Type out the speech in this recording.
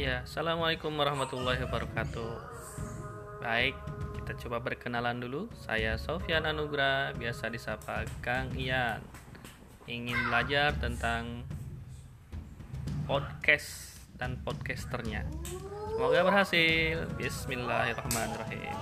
Ya, assalamualaikum warahmatullahi wabarakatuh. Baik, kita coba berkenalan dulu. Saya Sofian Anugrah, biasa disapa Kang Ian. Ingin belajar tentang podcast dan podcasternya. Semoga berhasil. Bismillahirrahmanirrahim.